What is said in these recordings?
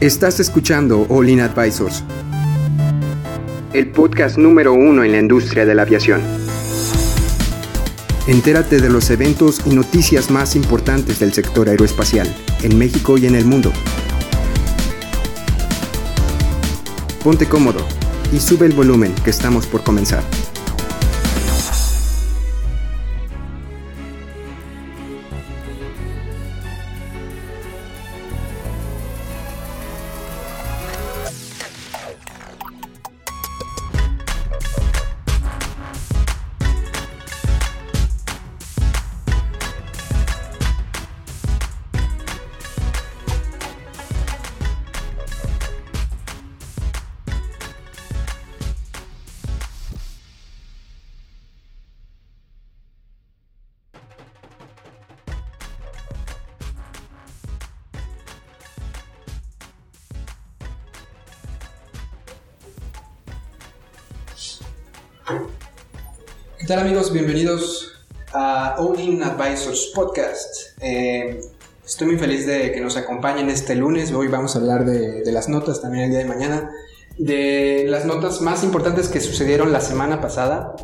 Estás escuchando All In Advisors, el podcast número uno en la industria de la aviación. Entérate de los eventos y noticias más importantes del sector aeroespacial, en México y en el mundo. Ponte cómodo y sube el volumen que estamos por comenzar. ¿Qué tal amigos? Bienvenidos a In Advisors Podcast. Eh, estoy muy feliz de que nos acompañen este lunes. Hoy vamos a hablar de, las notas también el día de mañana. De las notas más importantes que sucedieron la semana pasada.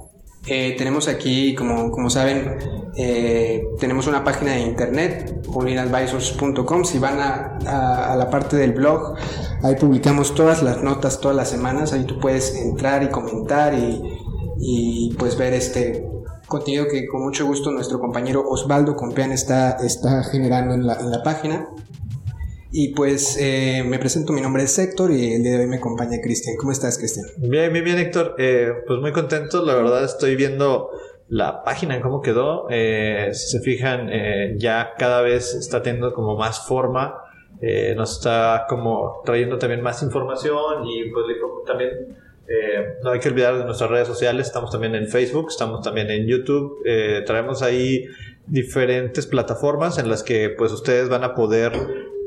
Eh, tenemos aquí, como, como saben, eh, tenemos una página de internet, allinadvisors.com. Si van a, a, a la parte del blog, ahí publicamos todas las notas todas las semanas. Ahí tú puedes entrar y comentar y y pues ver este contenido que con mucho gusto nuestro compañero Osvaldo Compean está, está generando en la, en la página. Y pues eh, me presento, mi nombre es Héctor y el día de hoy me acompaña Cristian. ¿Cómo estás, Cristian? Bien, bien, bien, Héctor. Eh, pues muy contento, la verdad estoy viendo la página, cómo quedó. Eh, si se fijan, eh, ya cada vez está teniendo como más forma. Eh, nos está como trayendo también más información y pues también eh, no hay que olvidar de nuestras redes sociales, estamos también en Facebook, estamos también en YouTube, eh, traemos ahí diferentes plataformas en las que pues ustedes van a poder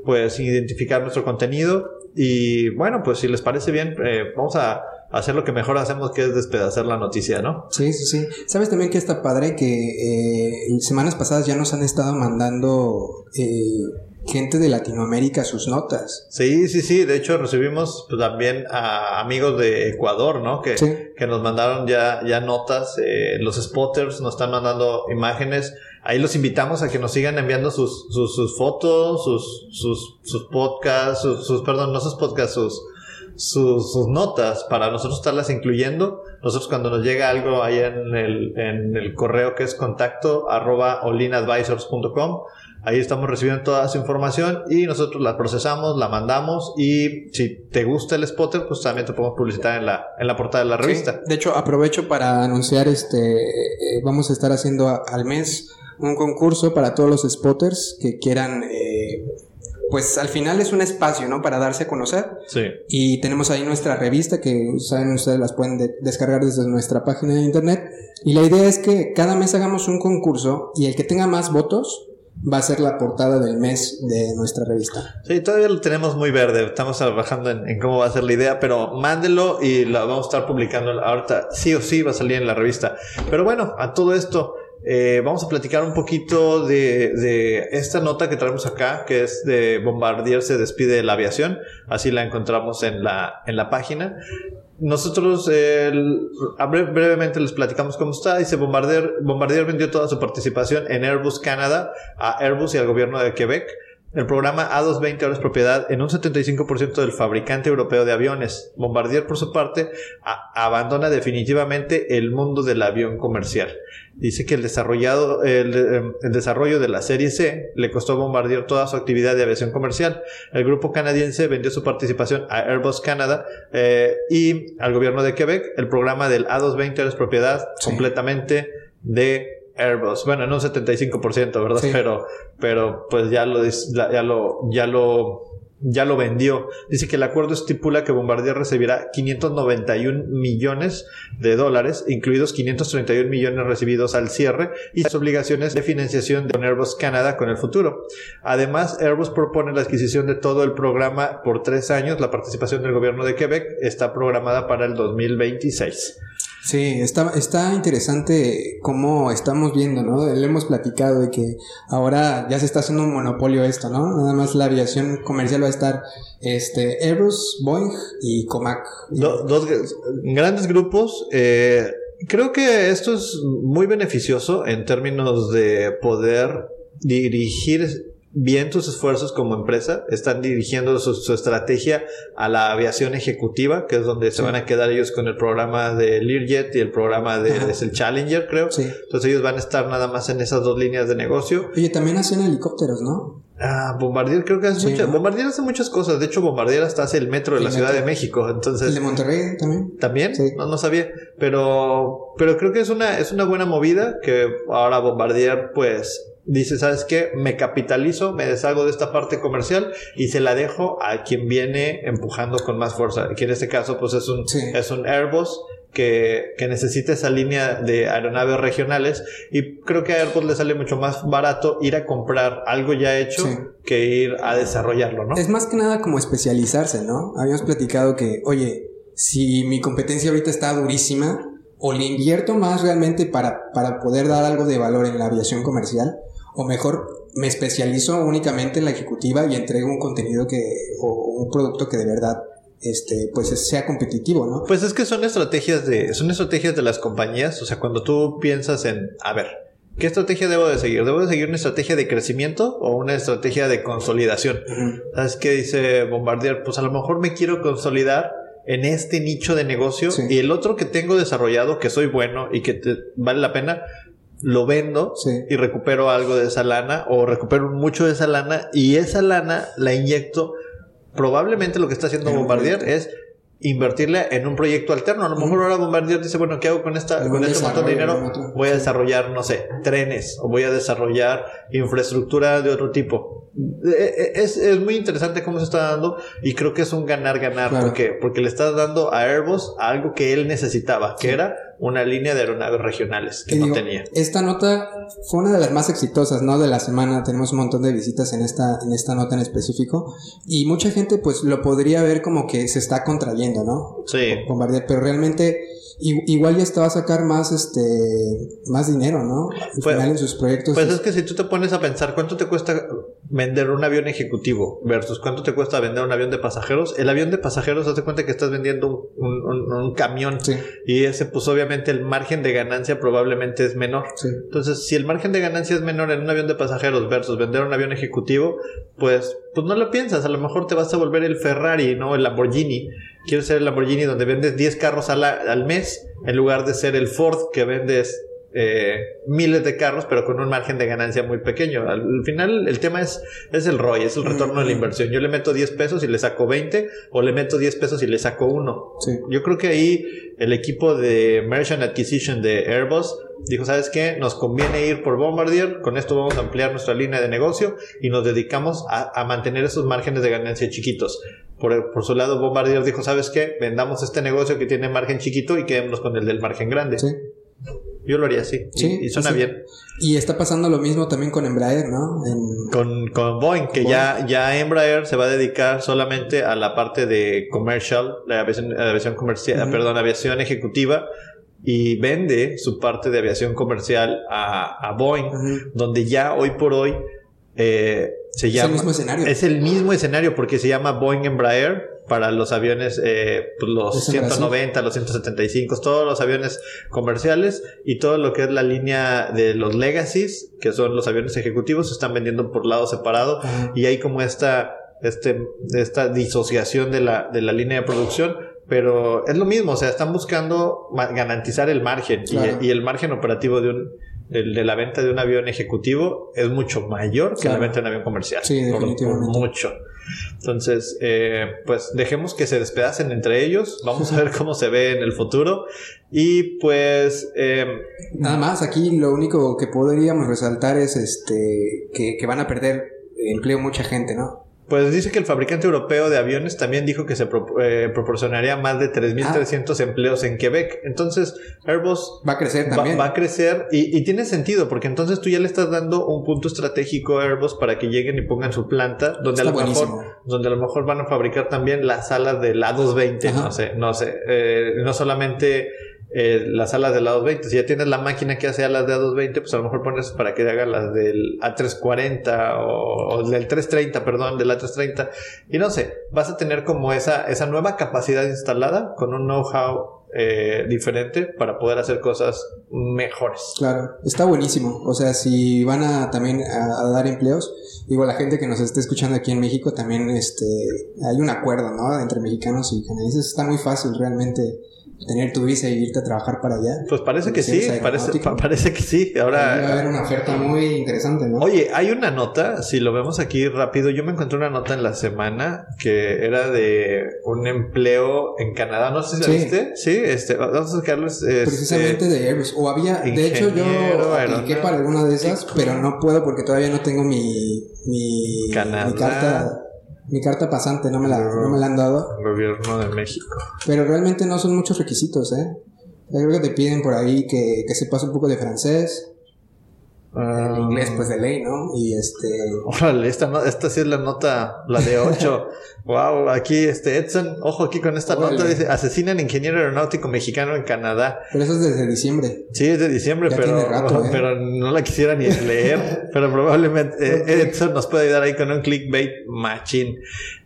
pues identificar nuestro contenido y bueno pues si les parece bien eh, vamos a hacer lo que mejor hacemos que es despedazar la noticia, ¿no? Sí, sí, sí. Sabes también que está padre que eh, semanas pasadas ya nos han estado mandando eh, gente de Latinoamérica sus notas. Sí, sí, sí. De hecho, recibimos pues, también a amigos de Ecuador, ¿no? Que, Sí. que nos mandaron ya, ya notas. eh, los spotters nos están mandando imágenes. Ahí los invitamos a que nos sigan enviando sus, sus, sus fotos, sus, sus, sus podcasts, sus, sus- perdón, no sus podcasts, sus, sus, sus notas para nosotros estarlas incluyendo. Nosotros cuando nos llega algo ahí en el, en el correo que es contacto arroba olinadvisors.com, ahí estamos recibiendo toda esa información y nosotros la procesamos, la mandamos y si te gusta el spotter, pues también te podemos publicitar en la, en la portada de la revista. Sí. De hecho, aprovecho para anunciar este eh, vamos a estar haciendo a- al mes un concurso para todos los spotters que quieran eh, pues al final es un espacio, ¿no? Para darse a conocer. Sí. Y tenemos ahí nuestra revista que saben ustedes las pueden de- descargar desde nuestra página de internet. Y la idea es que cada mes hagamos un concurso y el que tenga más votos va a ser la portada del mes de nuestra revista. Sí, todavía lo tenemos muy verde. Estamos trabajando en, cómo va a ser la idea, pero mándelo y la vamos a estar publicando ahorita. Sí o sí va a salir en la revista. Pero bueno, a todo esto, eh, vamos a platicar un poquito de, esta nota que traemos acá, que es de Bombardier se despide de la aviación. Así la encontramos en la página. Nosotros brevemente les platicamos cómo está. Dice Bombardier, Bombardier vendió toda su participación en Airbus Canadá a Airbus y al gobierno de Quebec. El programa A220 ahora es propiedad en un 75% del fabricante europeo de aviones. Bombardier, por su parte, abandona definitivamente el mundo del avión comercial. Dice que el, desarrollado, el, eh, el desarrollo de la serie C le costó a Bombardier toda su actividad de aviación comercial. El grupo canadiense vendió su participación a Airbus Canada eh, y al gobierno de Quebec. El programa del A220 ahora es propiedad Sí. completamente de Airbus. Bueno, en un 75%, ¿verdad? Sí. Pero, pero pues ya lo, ya lo, ya lo, ya lo vendió. Dice que el acuerdo estipula que Bombardier recibirá 591 millones de dólares, incluidos 531 millones recibidos al cierre y las obligaciones de financiación de Airbus Canadá con el futuro. Además, Airbus propone la adquisición de todo el programa por tres años. La participación del gobierno de Quebec está programada para el 2026. Sí, está, está interesante cómo estamos viendo, ¿no? Le hemos platicado de que ahora ya se está haciendo un monopolio esto, ¿no? Nada más la aviación comercial va a estar este, Airbus, Boeing y Comac. dos grandes grupos. Eh, creo que esto es muy beneficioso en términos de poder dirigir bien tus esfuerzos como empresa, están dirigiendo su, estrategia a la aviación ejecutiva, que es donde se van a quedar ellos con el programa de Learjet y el programa de el Challenger, creo. Sí. Entonces ellos van a estar nada más en esas dos líneas de negocio. Oye, también hacen helicópteros, ¿no? Ah, Bombardier creo que hace muchas. Bombardier hace muchas cosas. De hecho, Bombardier hasta hace el metro de la Ciudad de México. Entonces. ¿El de Monterrey también? ¿También? No, no sabía. Pero, pero creo que es una, es una buena movida que ahora Bombardier, pues, dice, ¿sabes qué? Me capitalizo, me deshago de esta parte comercial y se la dejo a quien viene empujando con más fuerza. Que en este caso, pues es un, es un Airbus que, que, necesita esa línea de aeronaves regionales y creo que a Airbus le sale mucho más barato ir a comprar algo ya hecho que ir a desarrollarlo, ¿no? Es más que nada como especializarse, ¿no? Habíamos platicado que, oye, si mi competencia ahorita está durísima, o le invierto más realmente para, para poder dar algo de valor en la aviación comercial, o mejor me especializo únicamente en la ejecutiva y entrego un contenido que o un producto que de verdad este pues sea competitivo, ¿no? Pues es que son estrategias de son estrategias de las compañías, o sea, cuando tú piensas en, a ver, ¿qué estrategia debo de seguir? ¿Debo de seguir una estrategia de crecimiento o una estrategia de consolidación? ¿Sabes qué dice Bombardier? Pues a lo mejor me quiero consolidar en este nicho de negocio y el otro que tengo desarrollado, que soy bueno y que te vale la pena, lo vendo y recupero algo de esa lana o recupero mucho de esa lana y esa lana la inyecto. Probablemente lo que está haciendo Bombardier es invertirle en un proyecto alterno. A lo mejor ahora Bombardier dice, bueno, ¿qué hago con esta con este montón de dinero? Voy a desarrollar, no sé, trenes o voy a desarrollar infraestructura de otro tipo. Eh, eh, es, es muy interesante cómo se está dando y creo que es un ganar-ganar porque, porque le estás dando a Airbus algo que él necesitaba, que era una línea de aeronaves regionales que no tenía. Esta nota fue una de las más exitosas, ¿no? De la semana. Tenemos un montón de visitas en esta, en esta nota en específico. Y mucha gente, pues, lo podría ver como que se está contrayendo, ¿no? Sí. Bombardier, pero realmente igual ya estaba a sacar más este más dinero, ¿no? Al pues, final en sus proyectos. Pues es que si tú te pones a pensar cuánto te cuesta vender un avión ejecutivo versus cuánto te cuesta vender un avión de pasajeros, el avión de pasajeros hace cuenta que estás vendiendo un, camión y ese pues obviamente el margen de ganancia probablemente es menor. Entonces, si el margen de ganancia es menor en un avión de pasajeros versus vender un avión ejecutivo, pues pues no lo piensas, a lo mejor te vas a volver el Ferrari, ¿no? El Lamborghini. Quieres ser el Lamborghini donde vendes 10 carros al, al mes en lugar de ser el Ford que vendes eh, miles de carros, pero con un margen de ganancia muy pequeño. Al, final, el tema es, es el ROI, es el retorno de la inversión. Yo le meto 10 pesos y le saco 20, o le meto 10 pesos y le saco 1. Yo creo que ahí el equipo de Merchant Acquisition de Airbus dijo, ¿sabes qué? Nos conviene ir por Bombardier, con esto vamos a ampliar nuestra línea de negocio y nos dedicamos a, mantener esos márgenes de ganancia chiquitos. Por, por, su lado, Bombardier dijo, ¿sabes qué? Vendamos este negocio que tiene margen chiquito y quedémonos con el del margen grande. Sí. Yo lo haría así. Sí, y, suena bien. Y está pasando lo mismo también con Embraer, ¿no? Con, con, Boeing, que ya, ya Embraer se va a dedicar solamente a la parte de commercial, la aviación, comercial, perdón, aviación ejecutiva, y vende su parte de aviación comercial a, a Boeing, donde ya hoy por hoy eh, se llama... Es el mismo escenario. Es el mismo escenario porque se llama Boeing Embraer para los aviones, eh, pues, los 190, los 175, todos los aviones comerciales y todo lo que es la línea de los legacies, que son los aviones ejecutivos, se están vendiendo por lado separado y hay como esta, este, esta disociación de la, de la línea de producción. Pero es lo mismo, o sea, están buscando garantizar el margen y, el margen operativo de un, de la venta de un avión ejecutivo es mucho mayor que la venta de un avión comercial. Sí, definitivamente. mucho. Entonces, eh, pues dejemos que se despedacen entre ellos. Vamos a ver cómo se ve en el futuro. Y pues... Eh, Nada más, aquí lo único que podríamos resaltar es este que, que van a perder empleo mucha gente, ¿no? Pues dice que el fabricante europeo de aviones también dijo que se eh, proporcionaría más de 3.300 ah. empleos en Quebec. Entonces, Airbus va a crecer también. Va, a crecer y, tiene sentido porque entonces tú ya le estás dando un punto estratégico a Airbus para que lleguen y pongan su planta donde, a lo, mejor, donde a lo mejor van a fabricar también las alas del A220. No sé, no sé. Eh, no solamente eh, las alas del A220. Si ya tienes la máquina que hace alas de A220, pues a lo mejor pones para que haga las del A340 o, o del 330, perdón, del A330. Y no sé, vas a tener como esa, esa nueva capacidad instalada con un know-how eh, diferente para poder hacer cosas mejores. Claro, está buenísimo. O sea, si van a también a, dar empleos, digo, la gente que nos esté escuchando aquí en México también este hay un acuerdo, ¿no? Entre mexicanos y canadienses. Está muy fácil realmente tener tu visa y irte a trabajar para allá. Pues parece que sí, parece, que sí. Ahí va a Ahora, haber una oferta muy interesante, ¿no? Oye, hay una nota, si lo vemos aquí rápido, yo me encontré una nota en la semana que era de un empleo en Canadá, no sé si la Sí. viste, sí, este, vamos a sacarles este, Precisamente de Airbus. O había, de hecho yo apliqué para alguna de esas, pero no puedo porque todavía no tengo mi, mi, Canadá. mi carta mi carta pasante, no me, la, no me la han dado. gobierno de México. Pero realmente no son muchos requisitos, ¿eh? Yo creo que te piden por ahí que, que sepas un poco de francés, el inglés pues de ley, ¿no? Y este... Órale, esta, esta sí es la nota, la de 8. wow, aquí este Edson, ojo aquí con esta Órale. nota, dice, asesinan ingeniero aeronáutico mexicano en Canadá. Pero eso es desde diciembre. Sí, es de diciembre, Ya pero, rato, ¿eh? pero no la quisiera ni leer. pero probablemente eh. Edson nos puede ayudar ahí con un clickbait machín.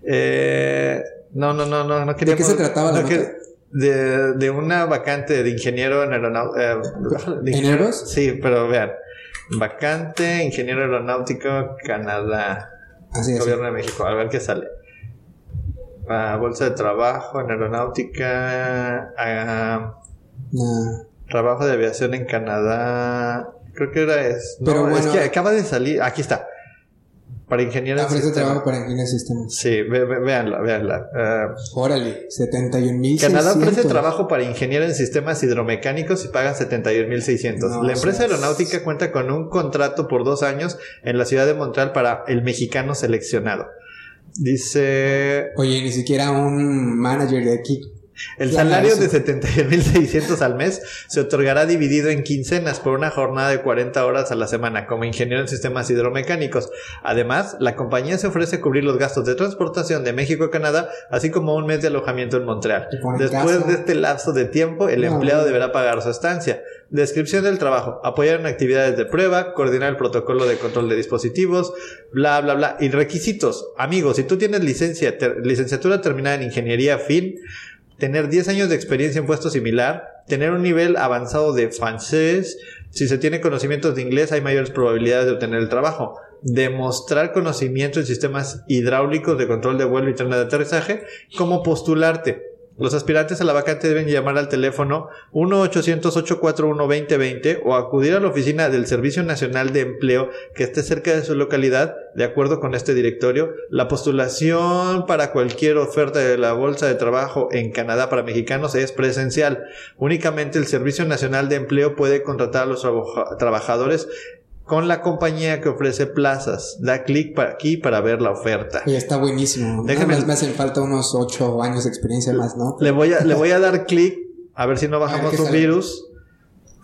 Eh, no, no, no, no, no queríamos. qué se trataba no nota? de, de una vacante de ingeniero en aeronáutico. ¿En Airbus? Sí, pero vean. Vacante, ingeniero aeronáutico, Canadá. Así es. Gobierno de México, a ver qué sale. Ah, bolsa de trabajo en aeronáutica. ah, Nah. trabajo de aviación en Canadá. Creo que era es. No, Pero es bueno- que acaba de salir. Aquí está. Para Ofrece trabajo para ingenieros de sistemas. Sí, ve, ve- véanla, véanla. Ah, Órale, 71 mil. Canadá ofrece trabajo para ingeniero en sistemas hidromecánicos y pagan 71.600. No, la empresa aeronáutica cuenta con un contrato por dos años en la ciudad de Montreal para el mexicano seleccionado. Dice Oye, ni siquiera un manager de aquí. El salario de 71.600 al mes se otorgará dividido en quincenas por una jornada de 40 horas a la semana como ingeniero en sistemas hidromecánicos. Además, la compañía se ofrece cubrir los gastos de transportación de México a Canadá, así como un mes de alojamiento en Montreal. Después de este lapso de tiempo, el empleado deberá pagar su estancia. Descripción del trabajo. Apoyar en actividades de prueba, coordinar el protocolo de control de dispositivos, bla, bla, bla. Y requisitos. Amigos, si tú tienes licencia, ter- licenciatura terminada en ingeniería fin, tener 10 años de experiencia en puesto similar, tener un nivel avanzado de francés, si se tiene conocimientos de inglés hay mayores probabilidades de obtener el trabajo. Demostrar conocimiento en sistemas hidráulicos de control de vuelo y tren de aterrizaje, como postularte. Los aspirantes a la vacante deben llamar al teléfono 1-800-841-2020 o acudir a la oficina del Servicio Nacional de Empleo que esté cerca de su localidad, de acuerdo con este directorio. La postulación para cualquier oferta de la Bolsa de Trabajo en Canadá para mexicanos es presencial. Únicamente el Servicio Nacional de Empleo puede contratar a los trabaja- trabajadores con la compañía que ofrece plazas. Da clic para aquí para ver la oferta. Oye, está buenísimo. Déjame- más me hacen falta unos 8 años de experiencia más, ¿no? Le voy a, le voy a dar clic a ver si no bajamos un sale. virus.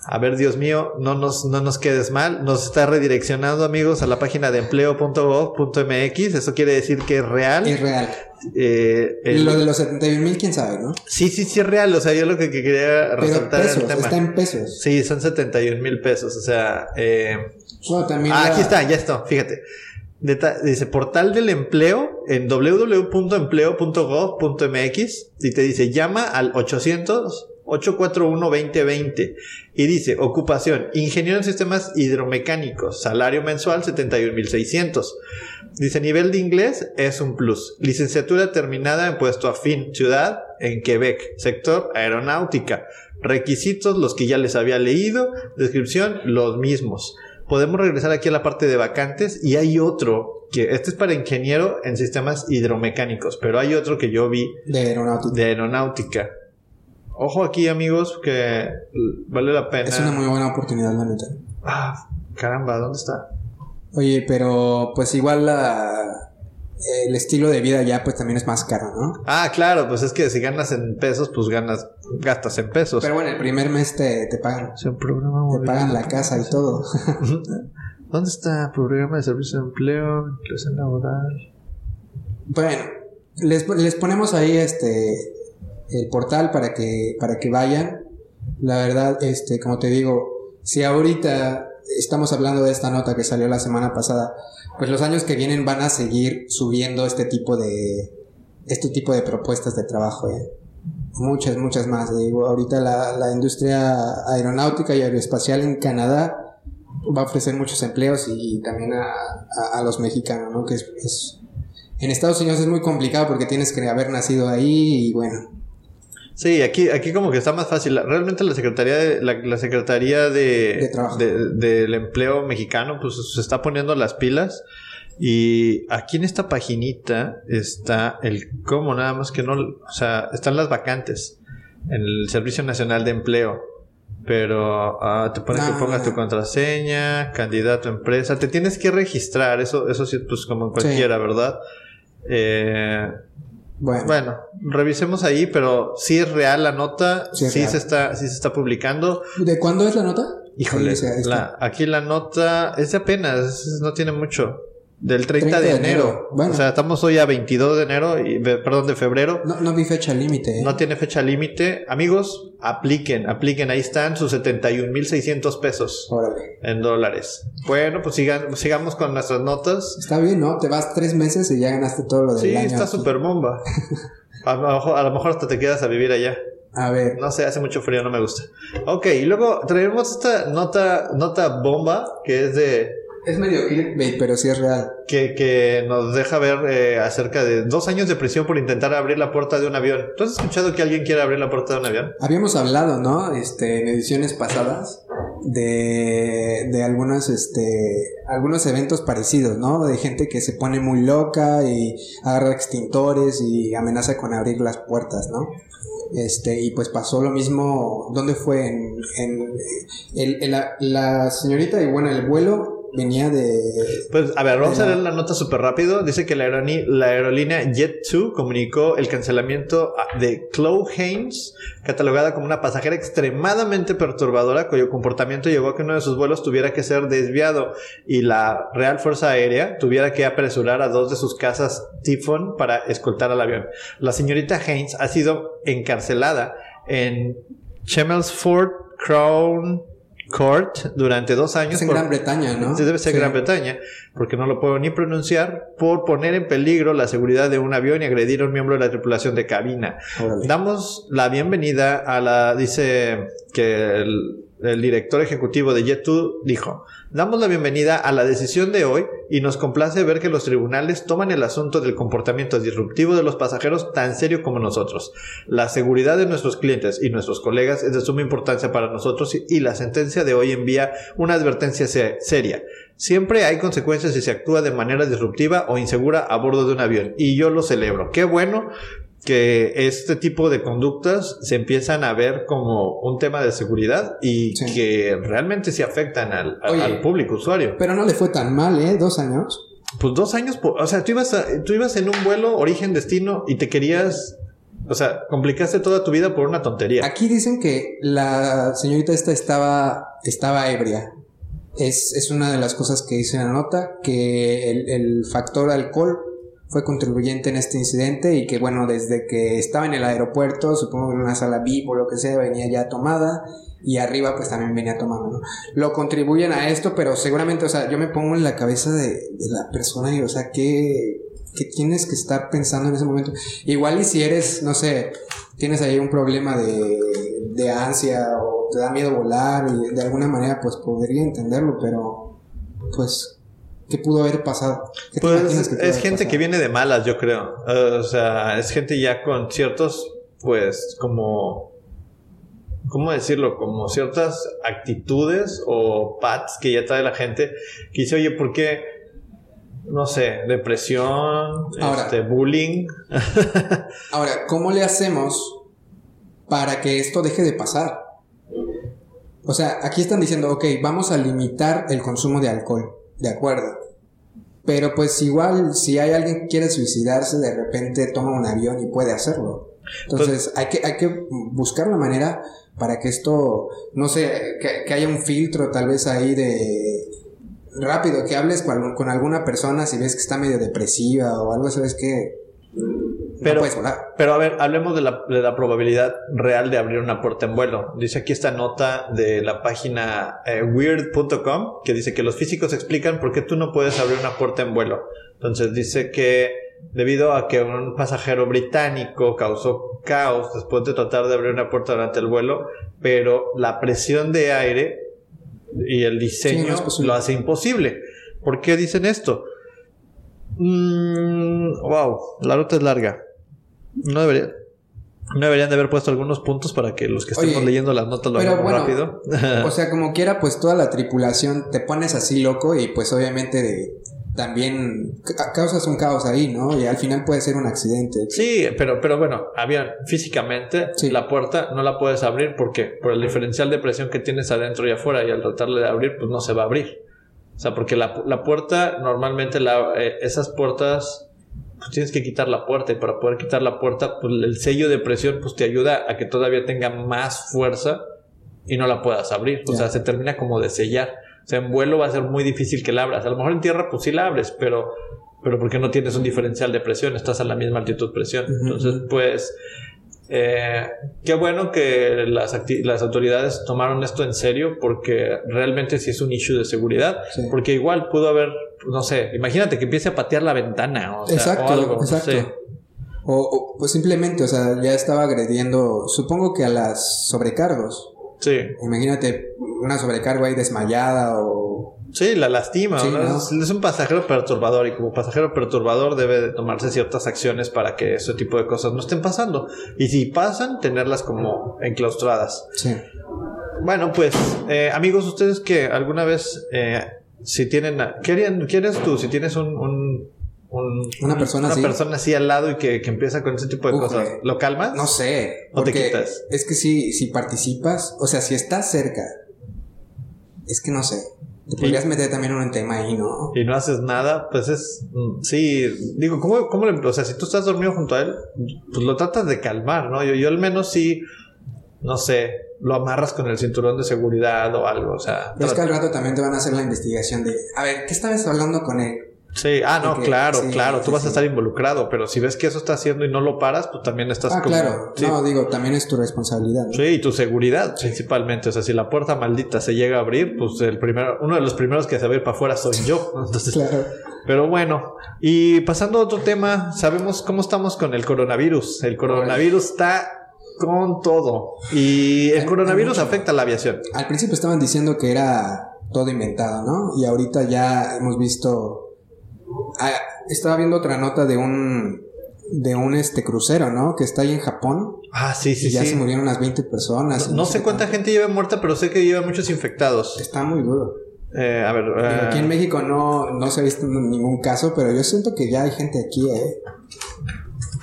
A ver, Dios mío, no nos, no nos quedes mal. Nos está redireccionando, amigos, a la página de empleo.gov.mx. Eso quiere decir que es real. Es real. Eh, el- lo de los 71 mil, quién sabe, ¿no? Sí, sí, sí es real. O sea, yo lo que, que quería Pero resaltar era pesos, el tema. está en pesos. Sí, son 71 mil pesos. O sea, eh, Bueno, también Ah, la- aquí está, ya está, fíjate. Deta- dice portal del empleo en www.empleo.gov.mx y te dice llama al 800 841 2020 y dice ocupación ingeniero en sistemas hidromecánicos salario mensual 71.600 dice nivel de inglés es un plus. Licenciatura terminada en puesto afín ciudad en Quebec sector aeronáutica. Requisitos los que ya les había leído descripción los mismos. Podemos regresar aquí a la parte de vacantes y hay otro que este es para ingeniero en sistemas hidromecánicos, pero hay otro que yo vi de aeronáutica. de aeronáutica. Ojo aquí, amigos, que vale la pena. Es una muy buena oportunidad, la neta. Ah, caramba, ¿dónde está? Oye, pero pues igual la el estilo de vida ya pues también es más caro, ¿no? Ah, claro, pues es que si ganas en pesos, pues ganas, gastas en pesos. Pero bueno, el primer mes te, te pagan. Es un programa Te muy pagan bien. la casa y todo. ¿Dónde está? Programa de servicio de empleo, inclusión laboral. Bueno, les, les ponemos ahí este el portal para que para que vayan La verdad, este, como te digo, si ahorita estamos hablando de esta nota que salió la semana pasada, pues los años que vienen van a seguir subiendo este tipo de este tipo de propuestas de trabajo. ¿eh? Muchas, muchas más. Digo, ahorita la, la industria aeronáutica y aeroespacial en Canadá va a ofrecer muchos empleos y, también a, a, los mexicanos, ¿no? Que es, es, en Estados Unidos es muy complicado porque tienes que haber nacido ahí y bueno, Sí, aquí, aquí como que está más fácil. Realmente la Secretaría de, la, Secretaría de, del Empleo Mexicano pues se está poniendo las pilas. Y aquí en esta paginita está el cómo, nada más que no, o sea, están las vacantes en el Servicio Nacional de Empleo. Pero ah, te pone que pongas tu contraseña, candidato, empresa, te tienes que registrar, eso, eso sí, pues como en cualquiera, ¿verdad? Eh, bueno. revisemos ahí, pero sí es real la nota, sí, se está, sí se está publicando. ¿De cuándo es la nota? Híjole, aquí la nota es de apenas, no tiene mucho. Del 30, de, enero. Bueno. O sea, estamos hoy a 22 de enero, y, perdón, de febrero. No, no vi fecha límite. ¿eh? No tiene fecha límite. Amigos, apliquen, apliquen. Ahí están sus 71.600 pesos Órale. en dólares. Bueno, pues sigan, sigamos con nuestras notas. Está bien, ¿no? Te vas tres meses y ya ganaste todo lo del sí, año. Sí, está súper bomba. a, lo mejor, a lo mejor hasta te quedas a vivir allá. A ver. No sé, hace mucho frío, no me gusta. Ok, y luego traemos esta nota, nota bomba que es de es medio clickbait, pero sí es real. Que, que nos deja ver eh, acerca de dos años de prisión por intentar abrir la puerta de un avión. ¿Tú has escuchado que alguien quiere abrir la puerta de un avión? Habíamos hablado, ¿no? Este, en ediciones pasadas de, de algunos, este, algunos eventos parecidos, ¿no? De gente que se pone muy loca y agarra extintores y amenaza con abrir las puertas, ¿no? Este, y pues pasó lo mismo, ¿dónde fue? En, en, la, la señorita, y bueno, el vuelo venía de... Pues a ver, vamos a leer la nota súper rápido. Dice que la, aerolínea Jet2 comunicó el cancelamiento de Chloe Haynes, catalogada como una pasajera extremadamente perturbadora, cuyo comportamiento llevó a que uno de sus vuelos tuviera que ser desviado y la Real Fuerza Aérea tuviera que apresurar a dos de sus casas Typhoon para escoltar al avión. La señorita Haynes ha sido encarcelada en Chelmsford Crown Court durante dos años. Es en Gran Bretaña, ¿no? Debe ser Gran Bretaña, porque no lo puedo ni pronunciar, por poner en peligro la seguridad de un avión y agredir a un miembro de la tripulación de cabina. Damos la bienvenida a la, dice que el, el director ejecutivo de Jet2 dijo, damos la bienvenida a la decisión de hoy y nos complace ver que los tribunales toman el asunto del comportamiento disruptivo de los pasajeros tan serio como nosotros. La seguridad de nuestros clientes y nuestros colegas es de suma importancia para nosotros y la sentencia de hoy envía una advertencia seria. Siempre hay consecuencias si se actúa de manera disruptiva o insegura a bordo de un avión y yo lo celebro. Qué bueno que este tipo de conductas se empiezan a ver como un tema de seguridad y que realmente se afectan al, público usuario. Pero no le fue tan mal, ¿eh? Dos años. Pues dos años, o sea, tú ibas, tú ibas en un vuelo origen-destino y te querías, o sea, complicaste toda tu vida por una tontería. Aquí dicen que la señorita esta estaba, estaba ebria. Es, es una de las cosas que dice la nota, que el, el factor alcohol fue contribuyente en este incidente y que bueno, desde que estaba en el aeropuerto, supongo en una sala VIP o lo que sea, venía ya tomada y arriba pues también venía tomando, ¿no? Lo contribuyen a esto, pero seguramente, o sea, yo me pongo en la cabeza de, la persona y, o sea, ¿qué, ¿qué, tienes que estar pensando en ese momento? Igual y si eres, no sé, tienes ahí un problema de, de ansia o te da miedo volar y de alguna manera pues podría entenderlo, pero pues ¿Qué pudo haber pasado? Pues es gente que viene de malas, yo creo. o sea, es gente ya con ciertos, pues, como, ¿cómo decirlo? Como ciertas actitudes o pads que ya trae la gente que dice, oye, ¿por qué? No sé, depresión, este, bullying. ahora, ¿cómo le hacemos para que esto deje de pasar? O sea, aquí están diciendo, ok, vamos a limitar el consumo de alcohol de acuerdo. Pero pues igual, si hay alguien que quiere suicidarse, de repente toma un avión y puede hacerlo. Entonces, hay, que, hay que buscar la manera para que esto, no sé, que, haya un filtro tal vez ahí de rápido, que hables con, con, alguna persona si ves que está medio depresiva o algo, sabes que Pero, no pero a ver, hablemos de la, de la probabilidad real de abrir una puerta en vuelo. Dice aquí esta nota de la página eh, weird.com que dice que los físicos explican por qué tú no puedes abrir una puerta en vuelo. Entonces dice que debido a que un pasajero británico causó caos después de tratar de abrir una puerta durante el vuelo, pero la presión de aire y el diseño Sí, no lo hace imposible. ¿Por qué dicen esto? Mm, wow, la ruta es larga. No debería. No deberían de haber puesto algunos puntos para que los que estemos Oye, leyendo las notas lo hagamos bueno, rápido. O sea, como quiera, pues toda la tripulación te pones así loco y pues obviamente de- también ca- causas un caos ahí, ¿no? Y al final puede ser un accidente. Sí, pero, pero bueno, avión, físicamente Sí. la puerta no la puedes abrir porque por el diferencial de presión que tienes adentro y afuera y al tratarle de abrir, pues no se va a abrir. O sea, porque la, la puerta, normalmente la, eh, esas puertas, pues tienes que quitar la puerta y para poder quitar la puerta, pues el sello de presión pues te ayuda a que todavía tenga más fuerza y no la puedas abrir. O sea, se termina como de sellar. O sea, en vuelo va a ser muy difícil que la abras. A lo mejor en tierra pues sí la abres, pero, pero porque no tienes un diferencial de presión, estás a la misma altitud presión. Entonces, pues, eh, qué bueno que las, las autoridades tomaron esto en serio porque realmente sí es un issue de seguridad. Sí. Porque igual pudo haber, no sé, imagínate que empiece a patear la ventana o, sea, exacto, o algo. no exacto. sé. O, o, pues simplemente, o sea, ya estaba agrediendo, supongo que a las sobrecargos. Sí, Imagínate una sobrecargo ahí desmayada o... sí, la lastima. Sí, ¿no? ¿no? Es, es un pasajero perturbador y como pasajero perturbador debe de tomarse ciertas acciones para que ese tipo de cosas no estén pasando. Y si pasan, tenerlas como enclaustradas. Sí. Bueno, pues, eh, amigos, ustedes que alguna vez, eh, si tienen, ¿qué, harían, qué harías tú si tienes un, un- un- Una persona una así? persona así al lado y que, que empieza con ese tipo de Uf, cosas? eh, ¿Lo calmas? No sé. ¿O te quitas? Es que si, si participas, o sea, si estás cerca, es que no sé. Te podrías meter también en un tema ahí, ¿no? Y no haces nada, pues es, mm, sí, digo, ¿cómo, cómo le, o sea, si tú estás dormido junto a él, pues lo tratas de calmar, ¿no? Yo, yo al menos sí, no sé, lo amarras con el cinturón de seguridad o algo, o sea. Pero es que al rato también te van a hacer la investigación de, a ver, ¿qué estabas hablando con él? Sí, ah, no, Porque- claro, sí, claro, tú sí, vas a estar involucrado, pero si ves que eso está haciendo y no lo paras, pues también estás Ah, como... claro. No, digo, también es tu responsabilidad, ¿no? Sí, y tu seguridad principalmente. O sea, si la puerta maldita se llega a abrir, pues el primero, uno de los primeros que se va a ir para afuera soy yo. Entonces, Claro. pero bueno, y pasando a otro tema, sabemos cómo estamos con el coronavirus. El coronavirus está con todo. Y el coronavirus afecta a la aviación. Al principio estaban diciendo que era todo inventado, ¿no? Y ahorita ya hemos visto. Ah, estaba viendo otra nota de un de un este crucero, ¿no? Que está ahí en Japón Ah, sí, sí, y ya sí. se murieron unas 20 personas. No, no sé cuánta gente lleva muerta, pero sé que lleva muchos infectados. Está muy duro. Eh, a ver, eh, Aquí en México no, no se ha visto ningún caso, pero yo siento que ya hay gente aquí, ¿eh?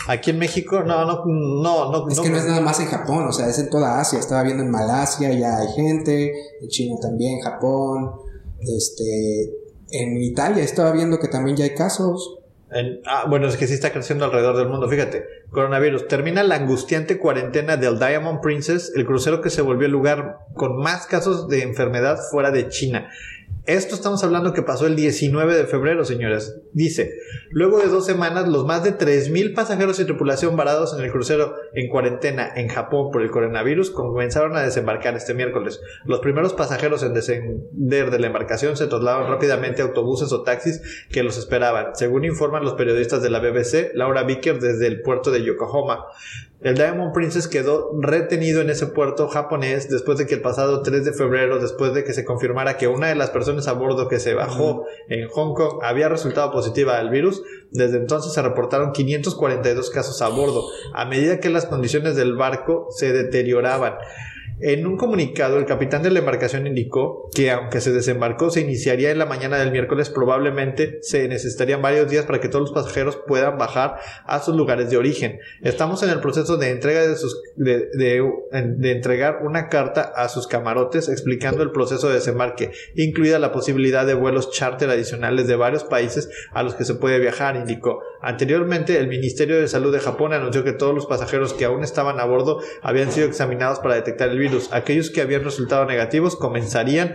aquí en México, no, no, no, no. Es que no es nada más en Japón, o sea, es en toda Asia. Estaba viendo en Malasia, ya hay gente, en China también, Japón, este, en Italia estaba viendo que también ya hay casos. En- ah, bueno, es que sí está creciendo alrededor del mundo. Fíjate, coronavirus. Termina la angustiante cuarentena del Diamond Princess, el crucero que se volvió el lugar con más casos de enfermedad fuera de China. Esto estamos hablando que pasó el 19 de febrero, señores. Dice, luego de dos semanas, los más de 3.000 pasajeros y tripulación varados en el crucero en cuarentena en Japón por el coronavirus comenzaron a desembarcar este miércoles. Los primeros pasajeros en descender de la embarcación se trasladaron rápidamente a autobuses o taxis que los esperaban, según informan los periodistas de la BBC, Laura Vicker desde el puerto de Yokohama. El Diamond Princess quedó retenido en ese puerto japonés después de que el pasado 3 de febrero, después de que se confirmara que una de las personas a bordo que se bajó en Hong Kong había resultado positiva al virus, desde entonces se reportaron 542 casos a bordo, a medida que las condiciones del barco se deterioraban. En un comunicado, el capitán de la embarcación indicó que aunque se desembarcó se iniciaría en la mañana del miércoles, probablemente se necesitarían varios días para que todos los pasajeros puedan bajar a sus lugares de origen. Estamos en el proceso de entrega de de entregar una carta a sus camarotes explicando el proceso de desembarque, incluida la posibilidad de vuelos charter adicionales de varios países a los que se puede viajar, indicó. Anteriormente, el Ministerio de Salud de Japón anunció que todos los pasajeros que aún estaban a bordo habían sido examinados para detectar el virus. Aquellos que habían resultado negativos comenzarían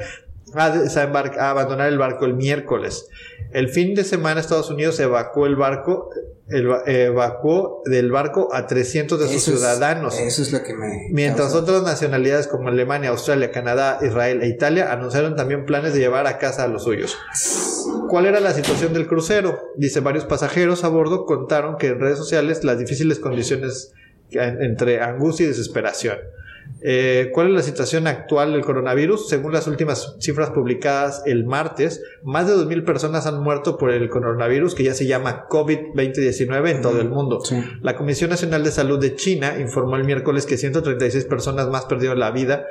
a, abandonar el barco el miércoles. El fin de semana Estados Unidos evacuó el barco, evacuó del barco a 300 de sus ciudadanos. eso es lo que me... Mientras otras nacionalidades como Alemania, Australia, Canadá, Israel e Italia anunciaron también planes de llevar a casa a los suyos. ¿Cuál era la situación del crucero? Dice, varios pasajeros a bordo contaron que en redes sociales las difíciles condiciones entre angustia y desesperación. Eh, ¿Cuál es la situación actual del coronavirus? Según las últimas cifras publicadas el martes, más de 2.000 personas han muerto por el coronavirus que ya se llama COVID-2019 en todo el mundo. La Comisión Nacional de Salud de China informó el miércoles que 136 personas más perdieron la vida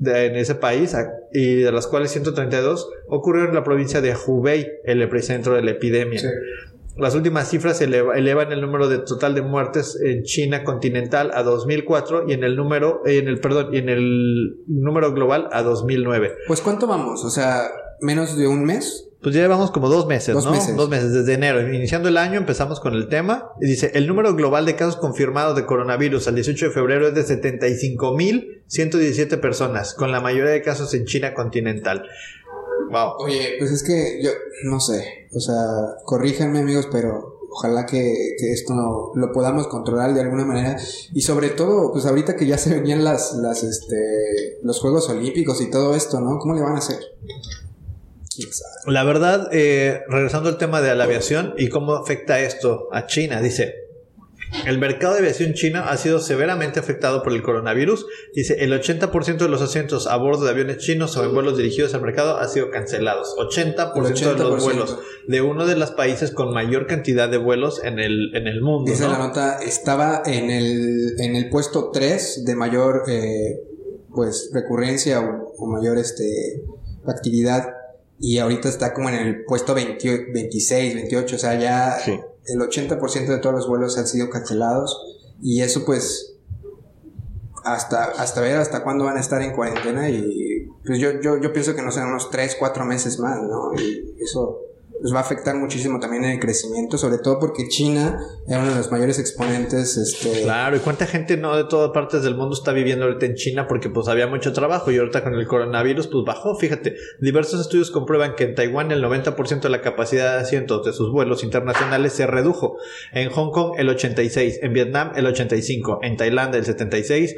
en ese país y de las cuales 132 ocurrieron en la provincia de Hubei, el epicentro de la epidemia. Las últimas cifras elevan el número de total de muertes en China continental a 2004 y en el número en el perdón, y en el número global a 2009. Pues cuánto vamos, o sea, menos de un mes. Pues ya llevamos como dos meses, dos Meses. Dos meses, desde enero. Iniciando el año empezamos con el tema. Y dice, el número global de casos confirmados de coronavirus al 18 de febrero es de 75.117 personas, con la mayoría de casos en China continental. Oye, pues es que yo no sé, o sea, corríjanme amigos, pero ojalá que, esto lo podamos controlar de alguna manera y sobre todo, pues ahorita que ya se venían las, las, este, los Juegos Olímpicos y todo esto, ¿no? ¿Cómo le van a hacer? La verdad, eh, regresando al tema de la aviación y cómo afecta esto a China, dice, el mercado de aviación china ha sido severamente afectado por el coronavirus. Dice, el 80% de los asientos a bordo de aviones chinos o en vuelos dirigidos al mercado han sido cancelados. 80%, de los vuelos de uno de los países con mayor cantidad de vuelos en el, en el mundo. Dice la nota, estaba en el, en el puesto 3 de mayor eh, pues recurrencia o, mayor este, actividad y ahorita está como en el puesto 26, 28, o sea, ya el 80% de todos los vuelos han sido cancelados y eso pues hasta, hasta ver hasta cuándo van a estar en cuarentena y pues yo, yo, yo pienso que no sean unos 3, 4 meses más, ¿no? Y eso nos va a afectar muchísimo también el crecimiento, sobre todo porque China es uno de los mayores exponentes. Este... Claro, y cuánta gente no de todas partes del mundo está viviendo ahorita en China porque pues había mucho trabajo y ahorita con el coronavirus pues bajó. Fíjate, diversos estudios comprueban que en Taiwán el 90% de la capacidad de asientos de sus vuelos internacionales se redujo. En Hong Kong el 86, en Vietnam el 85, en Tailandia el 76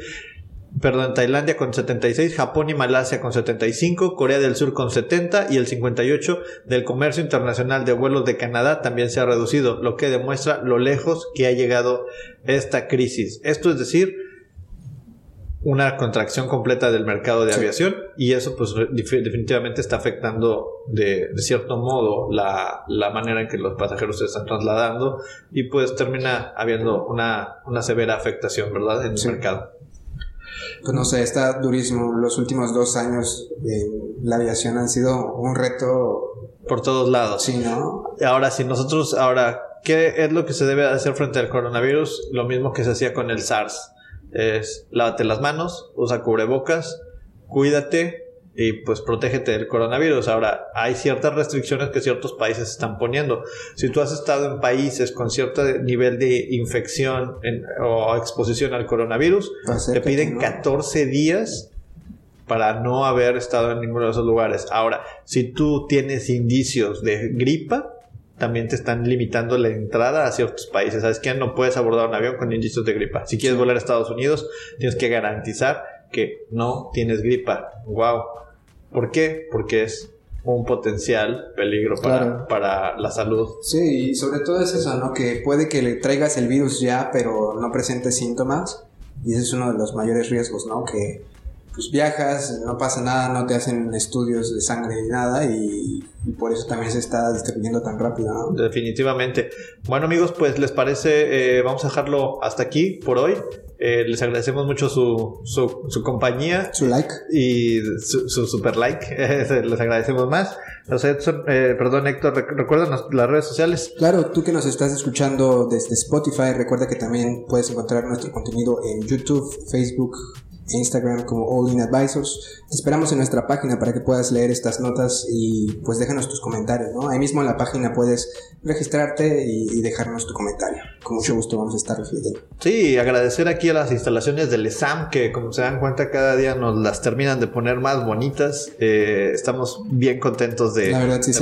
perdón, Tailandia con 76, Japón y Malasia con 75, Corea del Sur con 70 y el 58 del comercio internacional de vuelos de Canadá también se ha reducido, lo que demuestra lo lejos que ha llegado esta crisis. Esto es decir, una contracción completa del mercado de aviación y eso pues definitivamente está afectando de, cierto modo la, manera en que los pasajeros se están trasladando y pues termina habiendo una, una severa afectación, ¿verdad? En el mercado pues no sé, está durísimo. Los últimos dos años en la aviación han sido un reto. Por todos lados. Sí, ¿no? Ahora, si nosotros, ahora, ¿qué es lo que se debe hacer frente al coronavirus? Lo mismo que se hacía con el SARS. Es lávate las manos, usa cubrebocas, cuídate, y pues protégete del coronavirus. Ahora, hay ciertas restricciones que ciertos países están poniendo. Si tú has estado en países con cierto nivel de infección o exposición al coronavirus, te piden 14 días para no haber estado en ninguno de esos lugares. Ahora, si tú tienes indicios de gripa, también te están limitando la entrada a ciertos países. ¿Sabes qué? No puedes abordar un avión con indicios de gripa. Si quieres volar a Estados Unidos, tienes que garantizar que no tienes gripa. ¡Wow! ¿Por qué? Porque es un potencial peligro para, para, la salud. Sí, y sobre todo es eso, ¿no? Que puede que le traigas el virus ya, pero no presente síntomas. Y ese es uno de los mayores riesgos, ¿no? Que pues viajas, no pasa nada, no te hacen estudios de sangre ni nada y, por eso también se está distribuyendo tan rápido, ¿no? Definitivamente. Bueno amigos, pues les parece, eh, vamos a dejarlo hasta aquí por hoy. Eh, les agradecemos mucho su, su, compañía. Su like. Y su, super like. les agradecemos más. Eh, perdón, Héctor, recuérdanos las redes sociales. Claro, tú que nos estás escuchando desde Spotify, recuerda que también puedes encontrar nuestro contenido en YouTube, Facebook, Instagram como All In Advisors. Te esperamos en nuestra página para que puedas leer estas notas y pues déjanos tus comentarios, ¿no? Ahí mismo en la página puedes registrarte y, dejarnos tu comentario. Con mucho gusto vamos a estar recibiendo. Sí, agradecer aquí a las instalaciones del ESAM que como se dan cuenta cada día nos las terminan de poner más bonitas. Eh, estamos bien contentos de,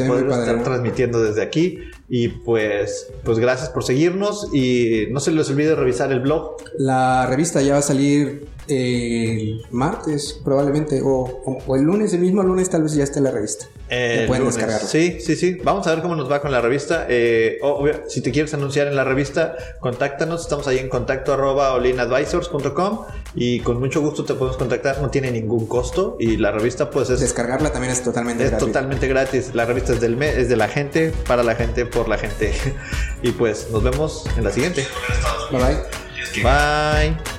poder estar transmitiendo desde aquí y pues, pues gracias por seguirnos y no se les olvide revisar el blog. La revista ya va a salir el martes probablemente o, el lunes, el mismo lunes tal vez ya esté la revista. Pueden descargarlo. Sí, sí, sí. Vamos a ver cómo nos va con la revista. Eh, si te quieres anunciar en la revista, contáctanos. Estamos ahí en contacto arroba olinadvisors.com y con mucho gusto te podemos contactar. No tiene ningún costo y la revista pues es... Descargarla también es totalmente es totalmente gratis. La revista es del mes, es de la gente, para la gente, por la gente. y pues nos vemos en la siguiente. Bye bye. Bye.